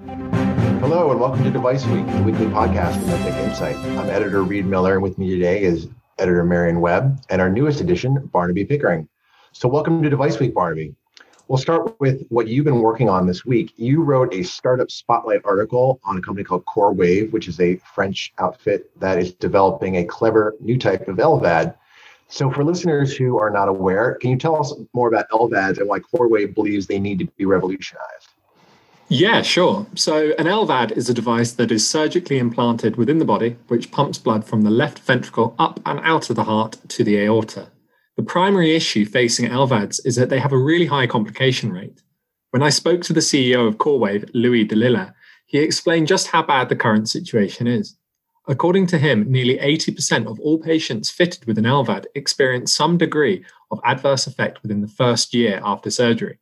Hello, and welcome to Device Week, the weekly podcast from MedTech Insight. I'm editor Reed Miller, and with me today is editor Marion Webb, and our newest edition, Barnaby Pickering. So, welcome to Device Week, Barnaby. We'll start with what you've been working on this week. You wrote a startup spotlight article on a company called CorWave, which is a French outfit that is developing a clever new type of LVAD. So, for listeners who are not aware, can you tell us more about LVADs and why CorWave believes they need to be revolutionized? Yeah, sure. So, an LVAD is a device that is surgically implanted within the body, which pumps blood from the left ventricle up and out of the heart to the aorta. The primary issue facing LVADs is that they have a really high complication rate. When I spoke to the CEO of CorWave, Louis de Lillers, he explained just how bad the current situation is. According to him, nearly 80% of all patients fitted with an LVAD experience some degree of adverse effect within the first year after surgery.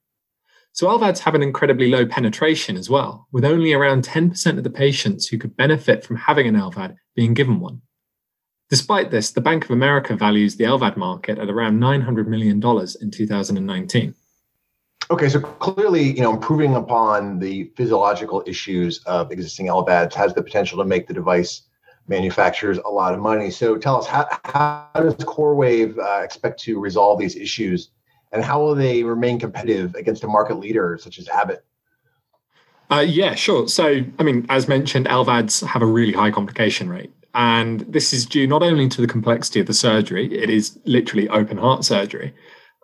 So LVADs have an incredibly low penetration as well, with only around 10% of the patients who could benefit from having an LVAD being given one. Despite this, the Bank of America values the LVAD market at around $900 million in 2019. Okay, so clearly, you know, improving upon the physiological issues of existing LVADs has the potential to make the device manufacturers a lot of money. So tell us, how, how does CorWave uh, expect to resolve these issues and how will they remain competitive against a market leader such as Abbott? Uh, yeah, sure. So, I mean, as mentioned, LVADs have a really high complication rate. And this is due not only to the complexity of the surgery, it is literally open heart surgery,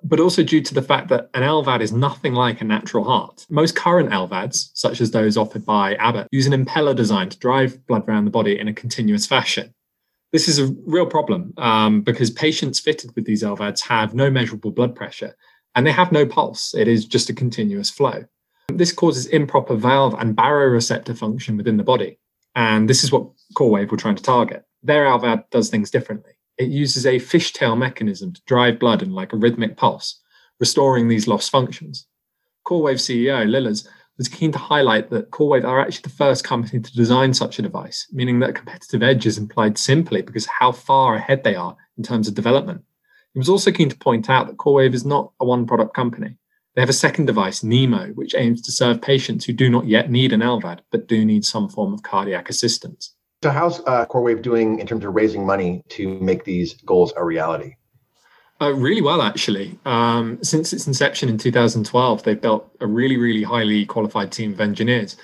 but also due to the fact that an LVAD is nothing like a natural heart. Most current LVADs, such as those offered by Abbott, use an impeller design to drive blood around the body in a continuous fashion. This is a real problem um, because patients fitted with these LVADs have no measurable blood pressure and they have no pulse. It is just a continuous flow. This causes improper valve and baroreceptor function within the body. And this is what CorWave were trying to target. Their LVAD does things differently. It uses a fishtail mechanism to drive blood in like a rhythmic pulse, restoring these lost functions. CorWave CEO Lillers was keen to highlight that CorWave are actually the first company to design such a device, meaning that a competitive edge is implied simply because how far ahead they are in terms of development. He was also keen to point out that CorWave is not a one product company. They have a second device, Nemo, which aims to serve patients who do not yet need an LVAD, but do need some form of cardiac assistance. So, how's uh, CorWave doing in terms of raising money to make these goals a reality? Uh, really well, actually. Um, since its inception in 2012, they've built a really, really highly qualified team of engineers,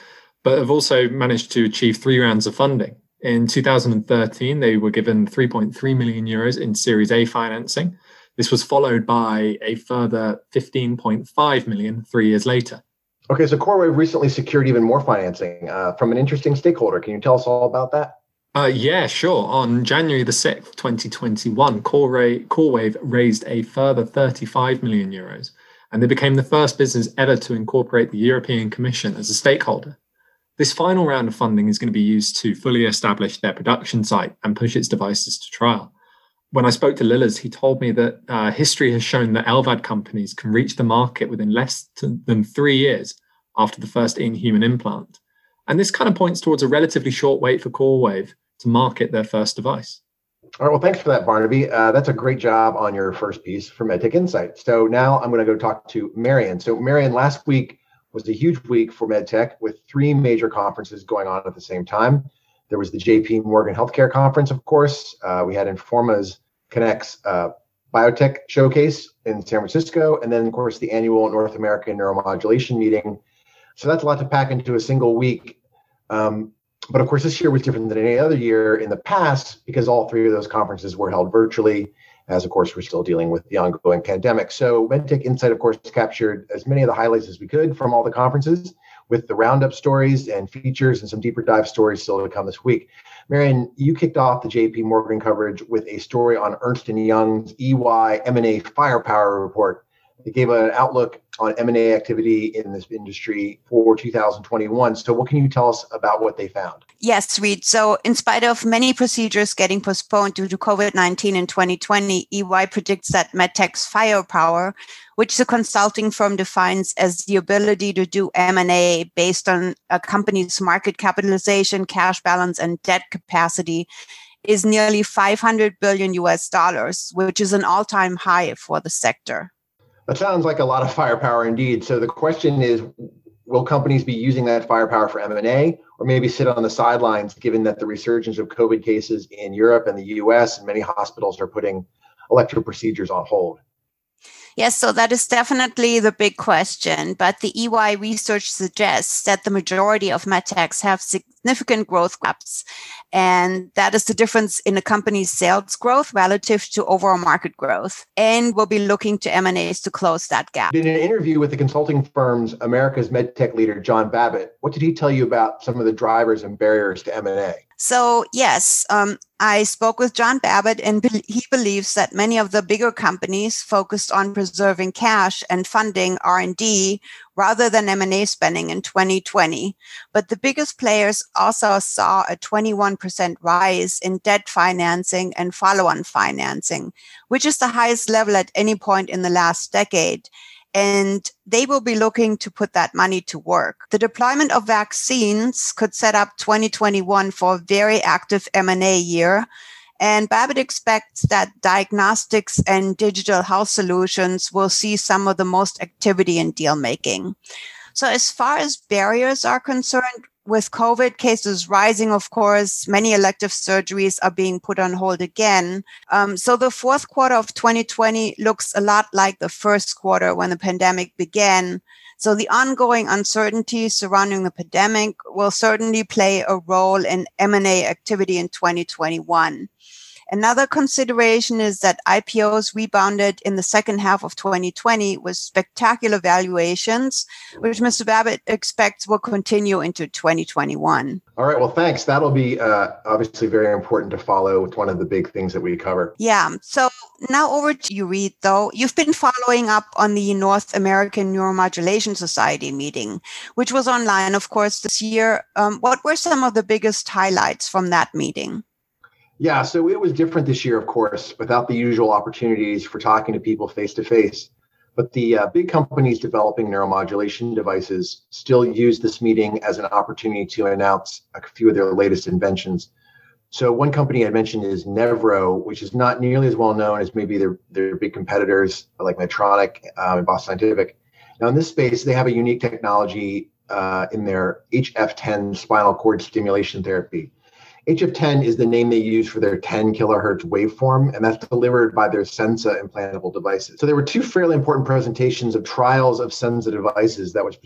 but have also managed to achieve three rounds of funding. In 2013, they were given 3.3 million euros in Series A financing. This was followed by a further 15.5 million three years later. Okay, so CorWave recently secured even more financing uh, from an interesting stakeholder. Can you tell us all about that? Uh, yeah, sure. On January the 6th, 2021, Core CorWave raised a further 35 million euros, and they became the first business ever to incorporate the European Commission as a stakeholder. This final round of funding is going to be used to fully establish their production site and push its devices to trial. When I spoke to Lillers, he told me that uh, history has shown that LVAD companies can reach the market within less than three years after the first in human implant. And this kind of points towards a relatively short wait for CorWave to market their first device. All right. Well, thanks for that, Barnaby. Uh, that's a great job on your first piece for MedTech Insight. So now I'm going to go talk to Marion. So, Marion, last week was a huge week for MedTech with three major conferences going on at the same time. There was the JP Morgan Healthcare Conference, of course. Uh, we had Informa's Connects uh, Biotech Showcase in San Francisco, and then, of course, the annual North American Neuromodulation Meeting. So that's a lot to pack into a single week. Um, but of course, this year was different than any other year in the past because all three of those conferences were held virtually, as of course we're still dealing with the ongoing pandemic. So MedTech Insight, of course, captured as many of the highlights as we could from all the conferences with the roundup stories and features and some deeper dive stories still to come this week. Marion, you kicked off the JP Morgan coverage with a story on Ernst & Young's EY M&A firepower report. It gave an outlook on M&A activity in this industry for 2021. So what can you tell us about what they found? Yes, Reed. So in spite of many procedures getting postponed due to COVID-19 in 2020, EY predicts that MedTech's firepower, which the consulting firm defines as the ability to do M&A based on a company's market capitalization, cash balance, and debt capacity, is nearly 500 billion US dollars, which is an all-time high for the sector. That sounds like a lot of firepower indeed. So the question is, will companies be using that firepower for M&A or maybe sit on the sidelines given that the resurgence of COVID cases in Europe and the US and many hospitals are putting elective procedures on hold? Yes, so that is definitely the big question. But the EY research suggests that the majority of medtechs have significant growth gaps. And that is the difference in a company's sales growth relative to overall market growth. And we'll be looking to M&As to close that gap. In an interview with the consulting firm's America's MedTech leader, John Babitt, what did he tell you about some of the drivers and barriers to M&A? So yes, um, I spoke with John Babitt, and be- he believes that many of the bigger companies focused on preserving cash and funding R and D rather than M&A spending in 2020. But the biggest players also saw a 21% rise in debt financing and follow-on financing, which is the highest level at any point in the last decade and they will be looking to put that money to work. The deployment of vaccines could set up 2021 for a very active M&A year. And Babitt expects that diagnostics and digital health solutions will see some of the most activity in deal making. So as far as barriers are concerned, with COVID cases rising, of course, many elective surgeries are being put on hold again. Um, so the fourth quarter of 2020 looks a lot like the first quarter when the pandemic began. So the ongoing uncertainty surrounding the pandemic will certainly play a role in M&A activity in 2021. Another consideration is that IPOs rebounded in the second half of 2020 with spectacular valuations, which Mr. Babitt expects will continue into 2021. All right. Well, thanks. That'll be uh, obviously very important to follow. It's one of the big things that we cover. Yeah. So now over to you, Reed, though. You've been following up on the North American Neuromodulation Society meeting, which was online, of course, this year. Um, what were some of the biggest highlights from that meeting? Yeah, so it was different this year, of course, without the usual opportunities for talking to people face to face. But the uh, big companies developing neuromodulation devices still use this meeting as an opportunity to announce a few of their latest inventions. So one company I mentioned is Nevro, which is not nearly as well known as maybe their, their big competitors like Medtronic um, and Boston Scientific. Now in this space, they have a unique technology uh, in their HF10 spinal cord stimulation therapy. HF10 is the name they use for their 10 kilohertz waveform, and that's delivered by their Senza implantable devices. So there were two fairly important presentations of trials of Senza devices that was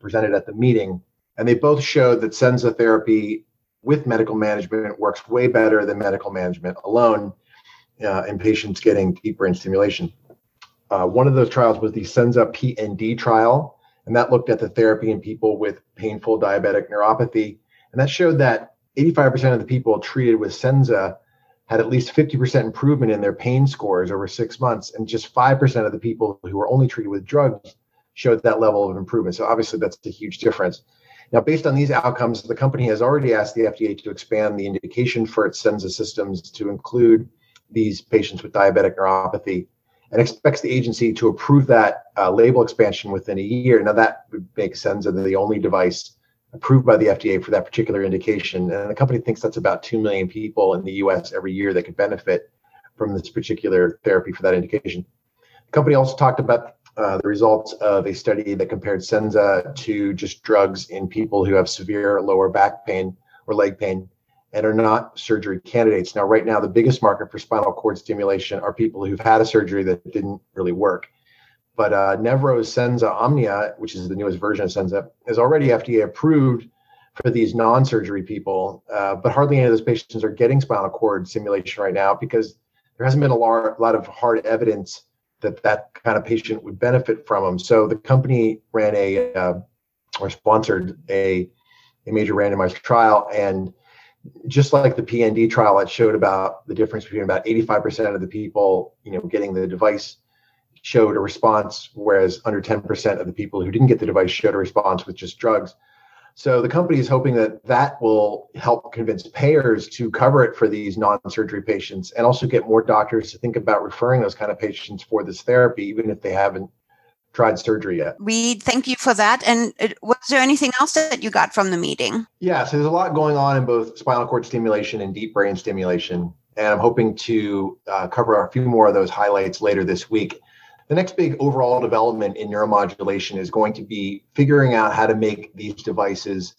presented at the meeting, and they both showed that Senza therapy with medical management works way better than medical management alone uh, in patients getting deep brain stimulation. Uh, one of those trials was the Senza PND trial, and that looked at the therapy in people with painful diabetic neuropathy, and that showed that 85% of the people treated with Senza had at least 50% improvement in their pain scores over six months, and just 5% of the people who were only treated with drugs showed that level of improvement. So obviously, that's a huge difference. Now, based on these outcomes, the company has already asked the FDA to expand the indication for its Senza systems to include these patients with diabetic neuropathy and expects the agency to approve that uh, label expansion within a year. Now, that would make Senza the only device approved by the FDA for that particular indication. And the company thinks that's about 2 million people in the US every year that could benefit from this particular therapy for that indication. The company also talked about uh, the results of a study that compared Senza to just drugs in people who have severe lower back pain or leg pain and are not surgery candidates. Now, right now, the biggest market for spinal cord stimulation are people who've had a surgery that didn't really work. But uh, Nevro's Senza Omnia, which is the newest version of Senza, is already FDA approved for these non-surgery people. Uh, but hardly any of those patients are getting spinal cord stimulation right now because there hasn't been a lot, lot of hard evidence that that kind of patient would benefit from them. So the company ran a uh, or sponsored a a major randomized trial and just like the PND trial, it showed about the difference between about 85% of the people, you know, getting the device showed a response, whereas under 10% of the people who didn't get the device showed a response with just drugs. So the company is hoping that that will help convince payers to cover it for these non-surgery patients and also get more doctors to think about referring those kind of patients for this therapy, even if they haven't tried surgery yet. We thank you for that. And was there anything else that you got from the meeting? Yeah, so there's a lot going on in both spinal cord stimulation and deep brain stimulation. And I'm hoping to uh, cover a few more of those highlights later this week. The next big overall development in neuromodulation is going to be figuring out how to make these devices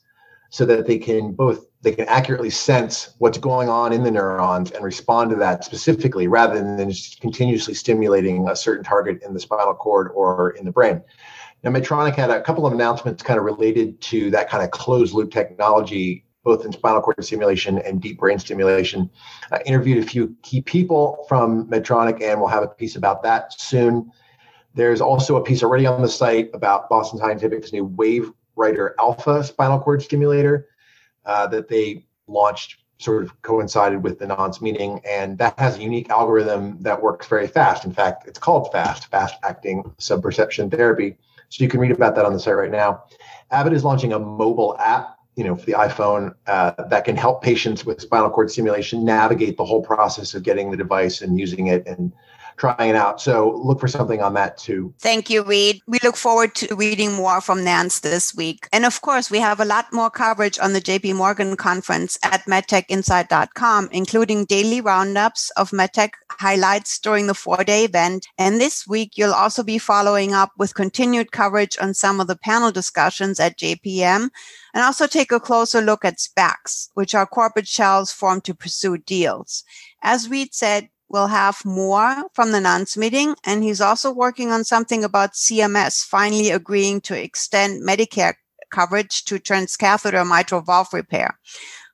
so that they can both they can accurately sense what's going on in the neurons and respond to that specifically rather than just continuously stimulating a certain target in the spinal cord or in the brain. Now, Medtronic had a couple of announcements kind of related to that kind of closed loop technology, both in spinal cord stimulation and deep brain stimulation. I interviewed a few key people from Medtronic, and we'll have a piece about that soon. There's also a piece already on the site about Boston Scientific's new Wave Writer Alpha spinal cord stimulator uh, that they launched sort of coincided with the NANS meeting. And that has a unique algorithm that works very fast. In fact, it's called FAST, fast acting subperception therapy. So you can read about that on the site right now. Abbott is launching a mobile app, you know, for the iPhone uh, that can help patients with spinal cord stimulation navigate the whole process of getting the device and using it and trying it out. So look for something on that too. Thank you, Reed. We look forward to reading more from NANS this week. And of course, we have a lot more coverage on the JP Morgan conference at medtechinsight.com, including daily roundups of medtech highlights during the four day event. And this week, you'll also be following up with continued coverage on some of the panel discussions at JPM and also take a closer look at SPACs, which are corporate shells formed to pursue deals. As Reed said, we'll have more from the NANS meeting. And he's also working on something about CMS finally agreeing to extend Medicare coverage to transcatheter mitral valve repair.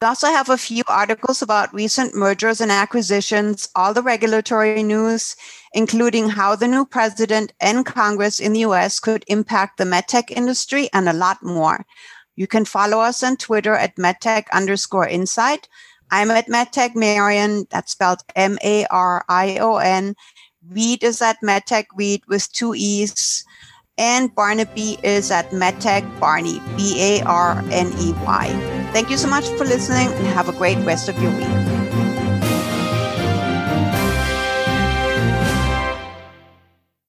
We also have a few articles about recent mergers and acquisitions, all the regulatory news, including how the new president and Congress in the US could impact the medtech industry and a lot more. You can follow us on Twitter at medtech underscore insight I'm at MedTech Marion. That's spelled M A R I O N. Reed is at MedTech Reed with two E's. And Barnaby is at MedTech Barney, B A R N E Y. Thank you so much for listening and have a great rest of your week.